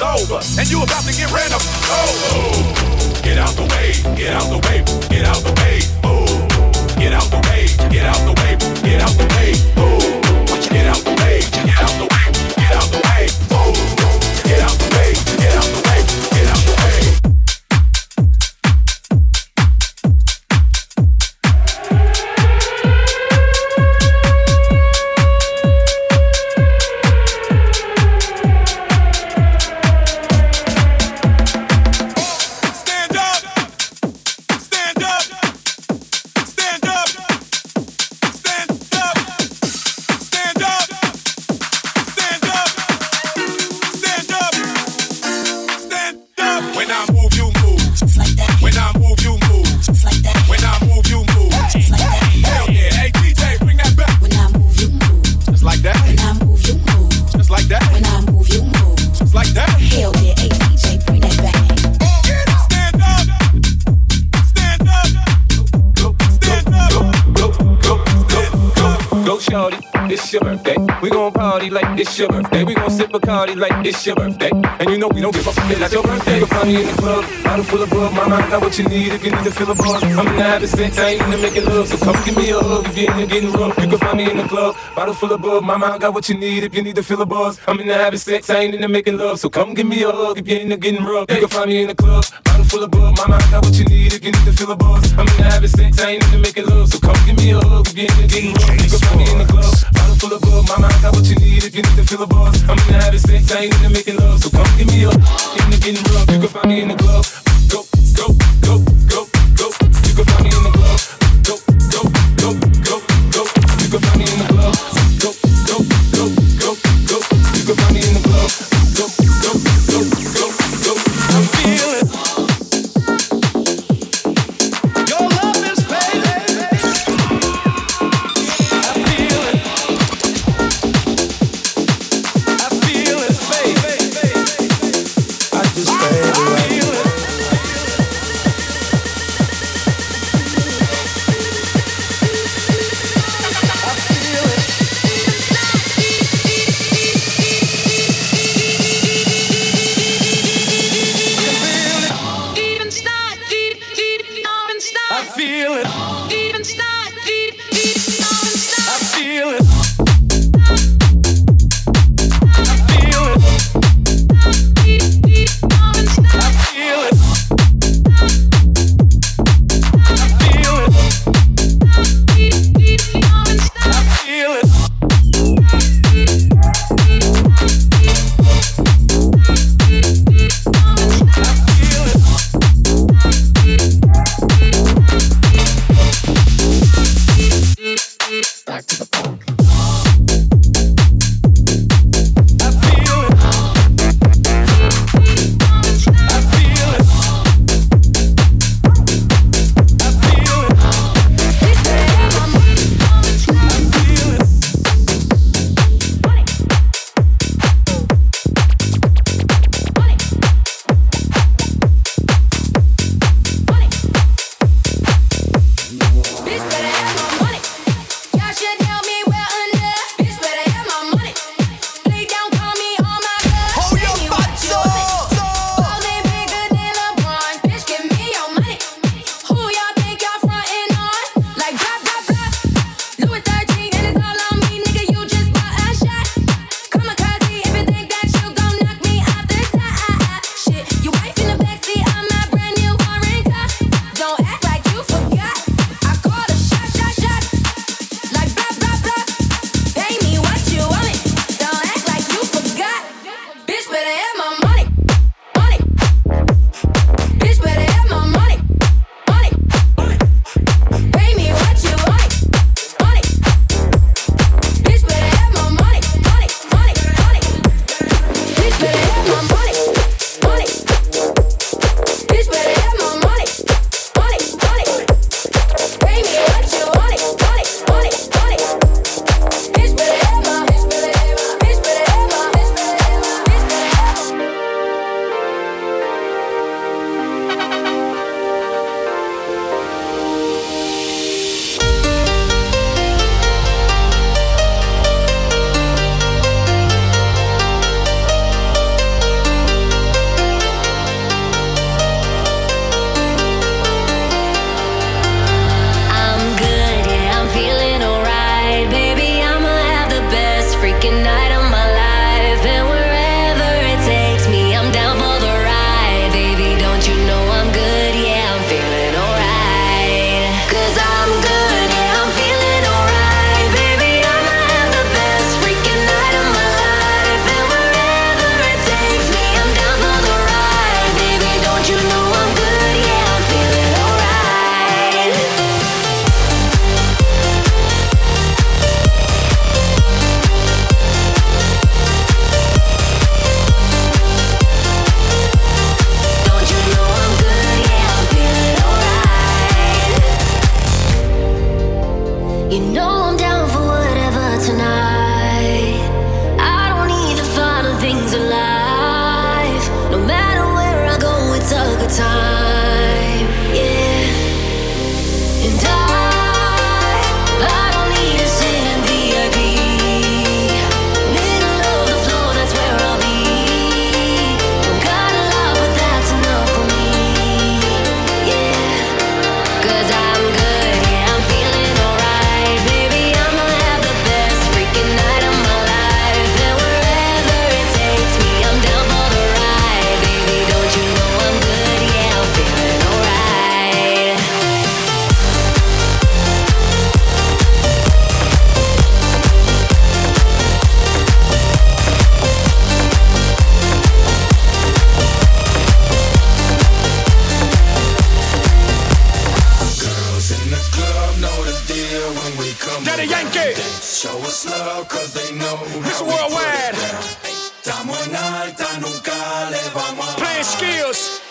knocked over, and you about to get ran up over. Get out the way, get out the way, get out the way, ooh. Get out the way, get out the way, get out the way, ooh. It's your birthday. And you know we don't give a fuck, it's your birthday. You can find me in the club, bottle full of bug. My mind got what you need if you need to feel a buzz. I'm in the habit, sex, I ain't into making love. So come give me a hug if you're into getting rough. You can find me in the club, bottle full of bug. My mind got what you need if you need to feel a buzz. I'm in the habit, sex, I ain't into making love. So come give me a hug if you're into getting rough. You can find me in the club, full of bug. My mind got what you need if you need to feel a buzz. I'm in the habit, sex, I ain't into making love. So come give me a hug if you're into getting rough. You can find me in the club, bottle full of bug. My mind got what you need if you need to feel a buzz. I'm in the habit, sex, I ain't into making love. So come give me a hug. in the getting rough. You can find me in the club.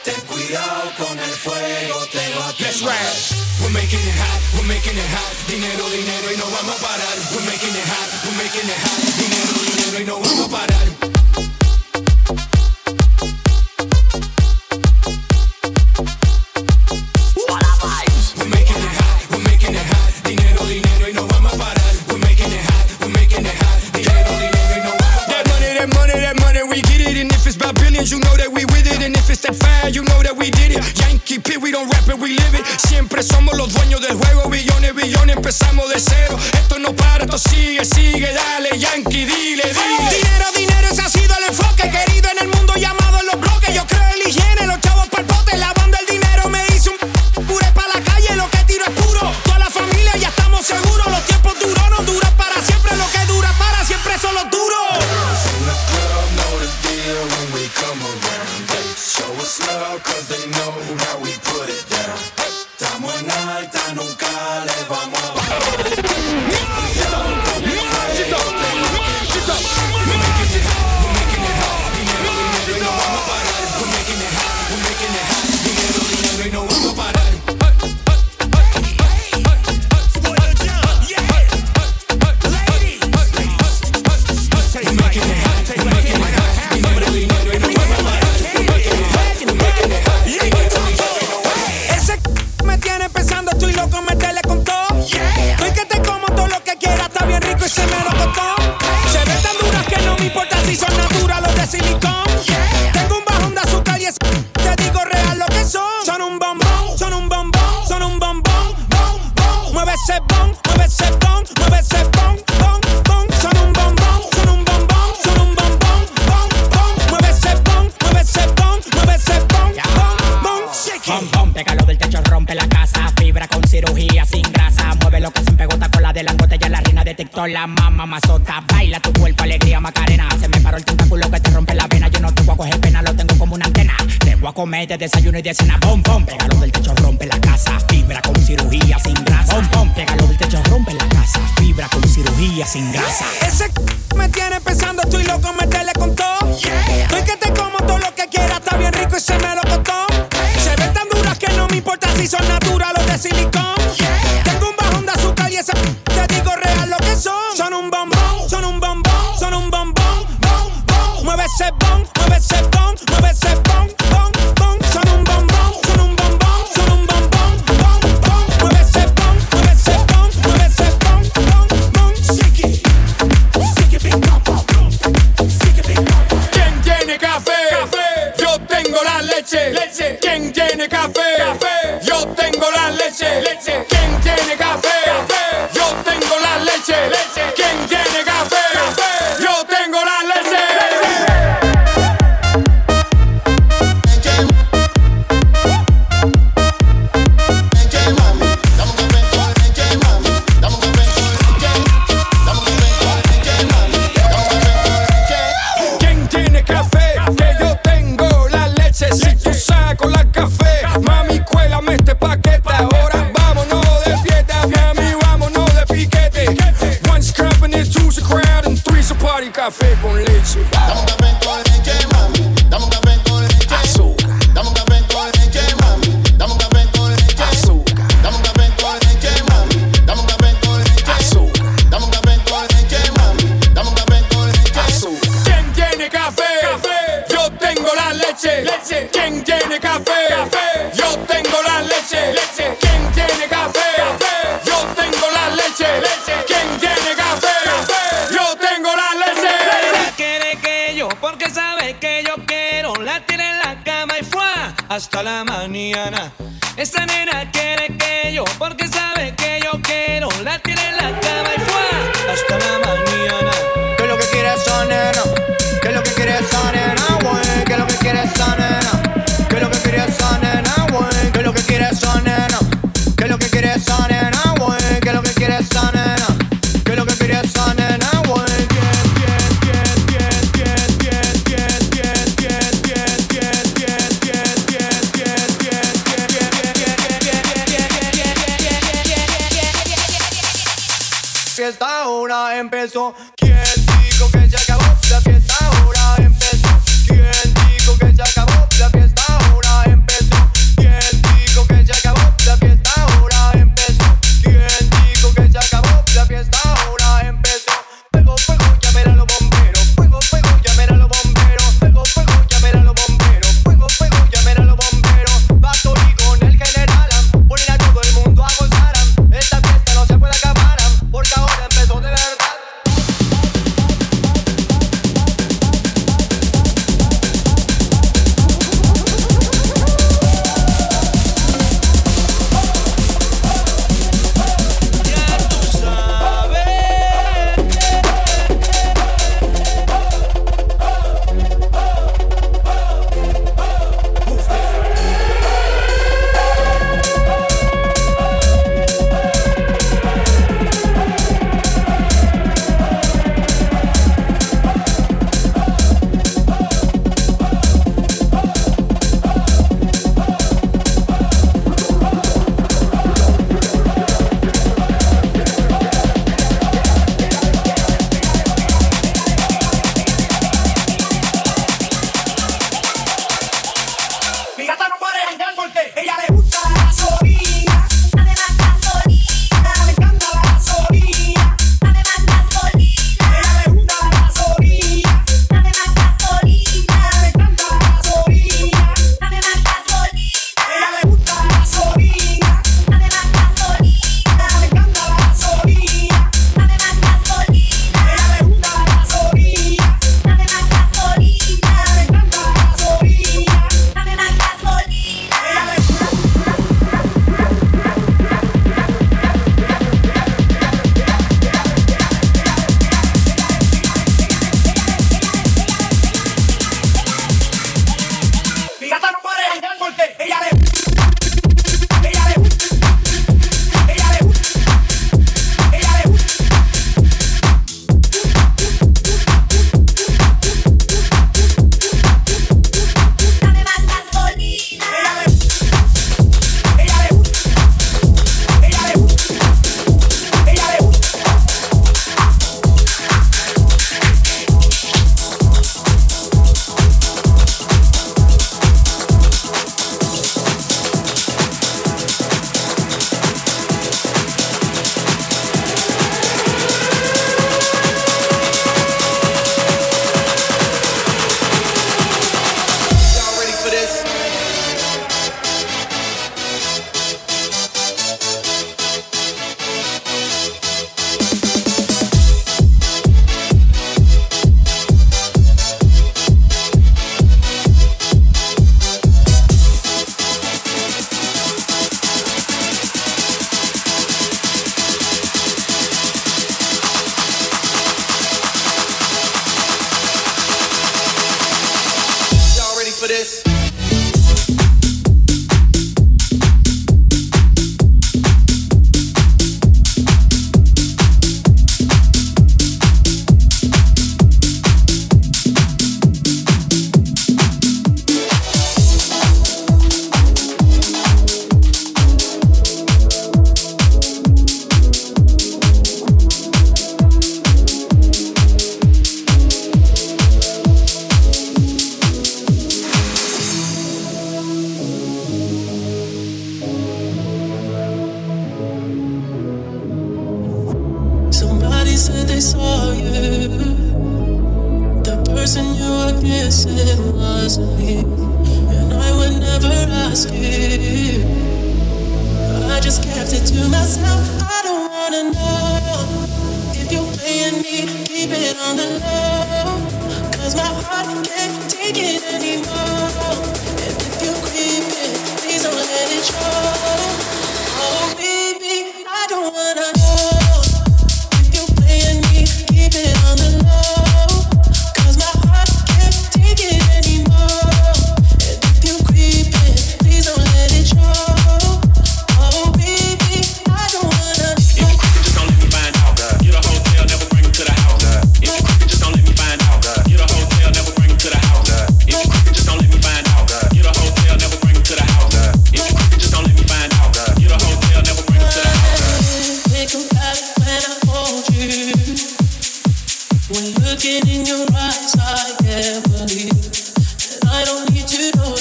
Ten cuidado con el fuego, te va a Let's ride. We're making it hot, we're making it hot. Dinero, dinero y no vamos a parar. We're making it hot, we're making it hot. Dinero, dinero y no vamos a parar. Somos los dueños del juego, billones, billones, empezamos de cero. Esto no para, esto sigue, sigue, dale, Yankee, dile, dile. nunca le vamos a comete desayuno y de cena, pom, pom. Pégalo del techo, rompe la casa, fibra con cirugía sin grasa. Pom, pom. Pégalo del techo, rompe la casa, fibra con cirugía sin grasa. Ese c me tiene pensando, estoy loco, meterle con todo. Yeah. Estoy que te como todo lo que quiera, está bien rico y se me lo costó. Se ven tan duras que no me importa si son naturales o de silicón. Tengo un bajón de azúcar y ese te digo real lo que son. Son un bombo they said they saw you. The person you were kissing wasn't me, and I would never ask you. I just kept it to myself. I don't wanna know if you're paying me, keep it on the low. Cause my heart can't take it anymore. And if you're creeping, please don't let it show. Oh, baby, I don't wanna.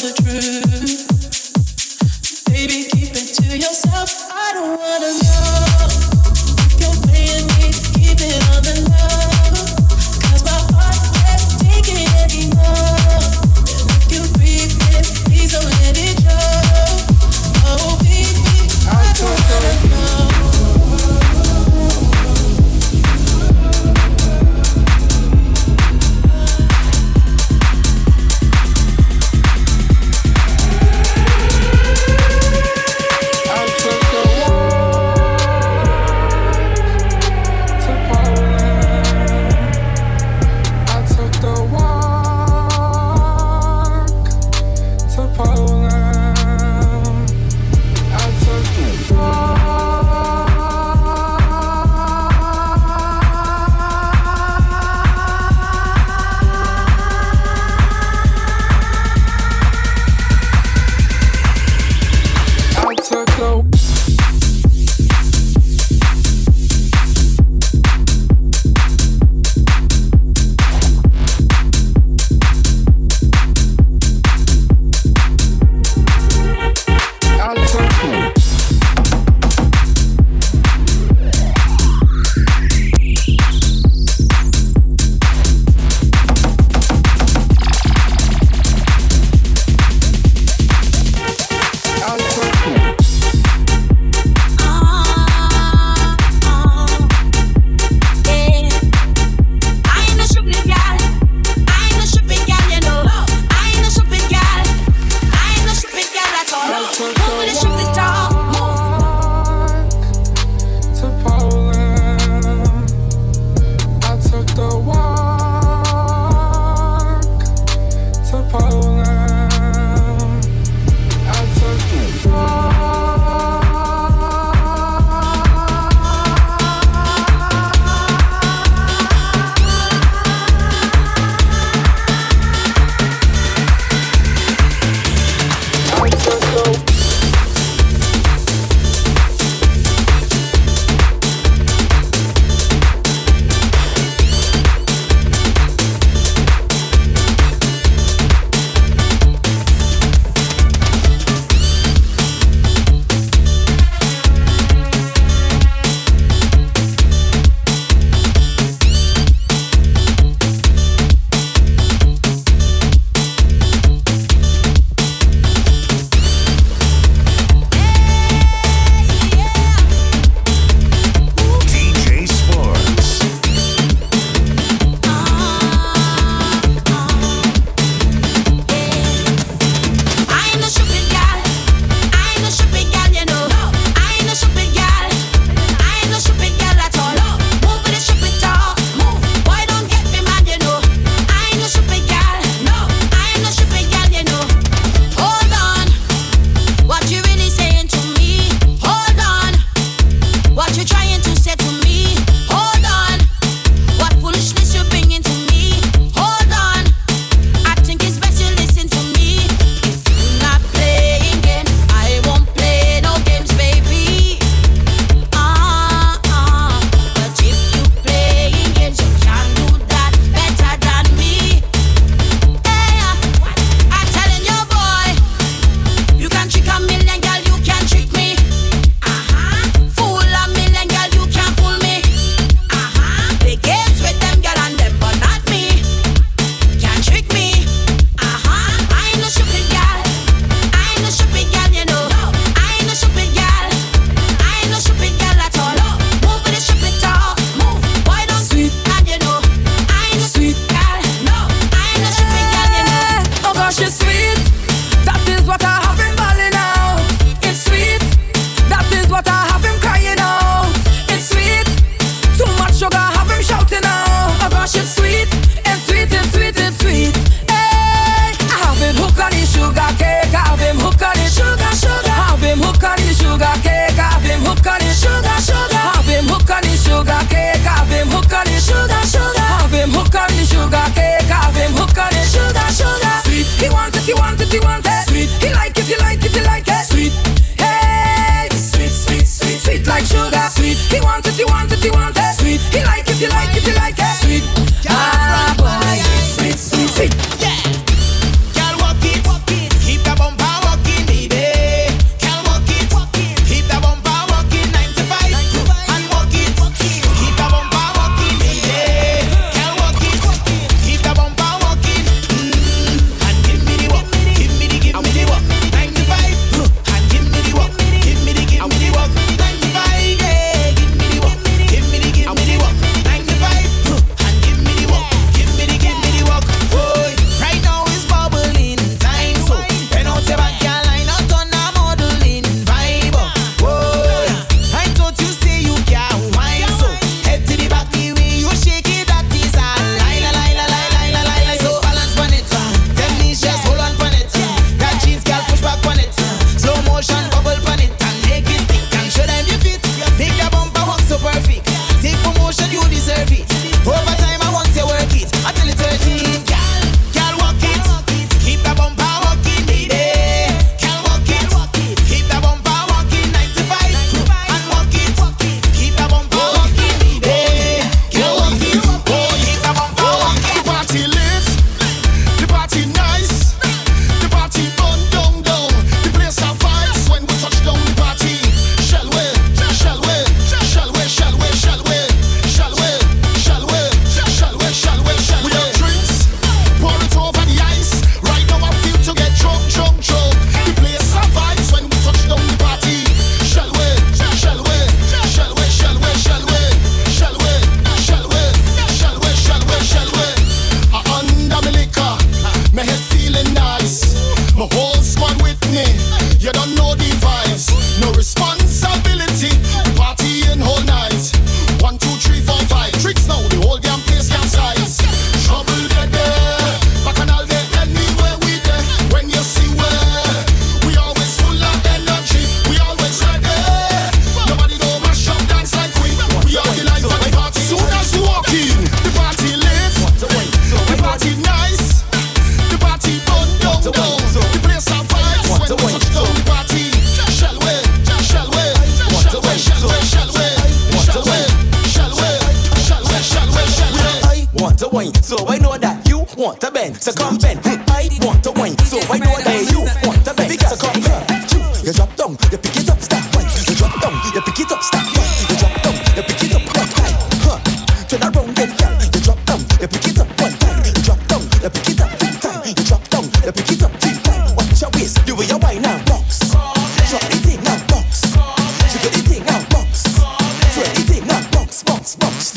the truth.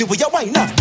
you with your wine.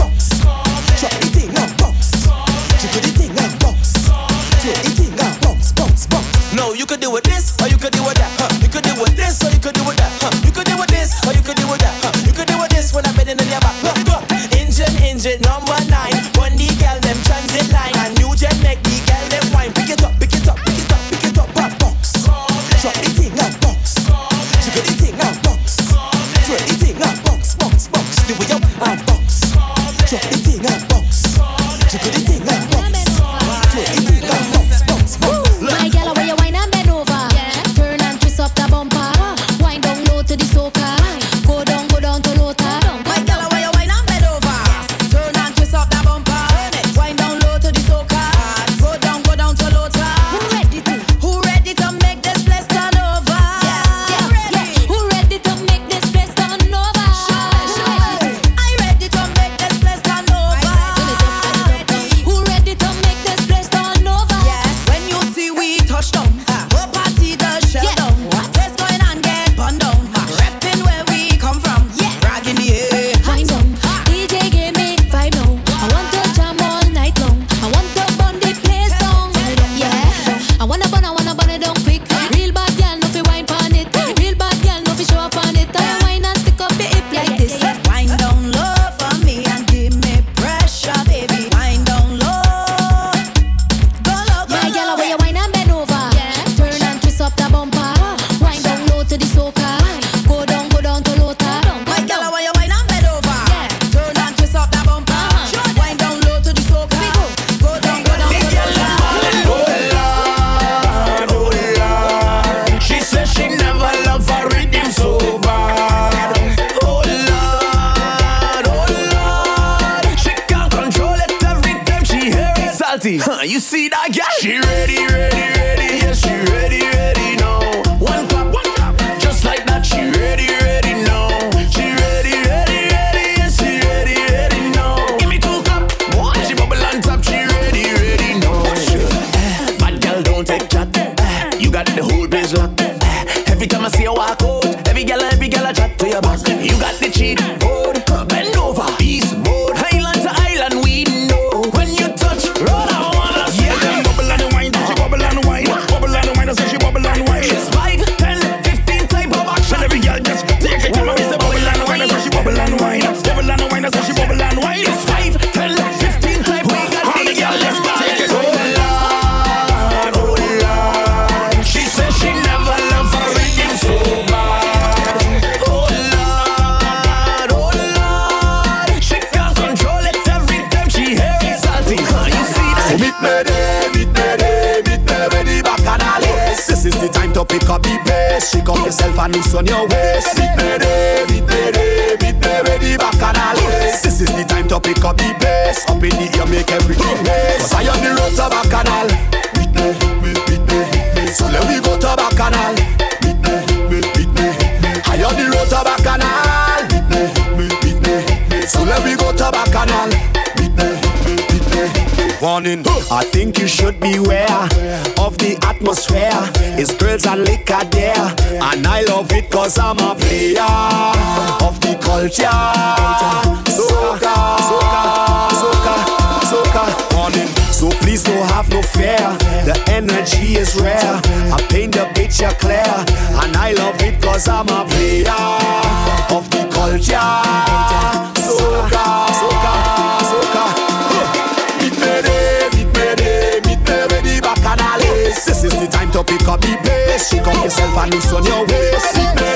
Up in the air, make everything blaze. I am the road to Bacchanal. Warning. I think you should beware of the atmosphere. It's girls and liquor there. And I love it cause I'm a player of the culture. Soca, soca, soca, soca. Warning. So please don't have no fear. The energy is rare. I paint the picture clear. And I love it cause I'm a player of the culture. Soca, soca. it up, the could be bass. Pick up yourself and loosen your waist.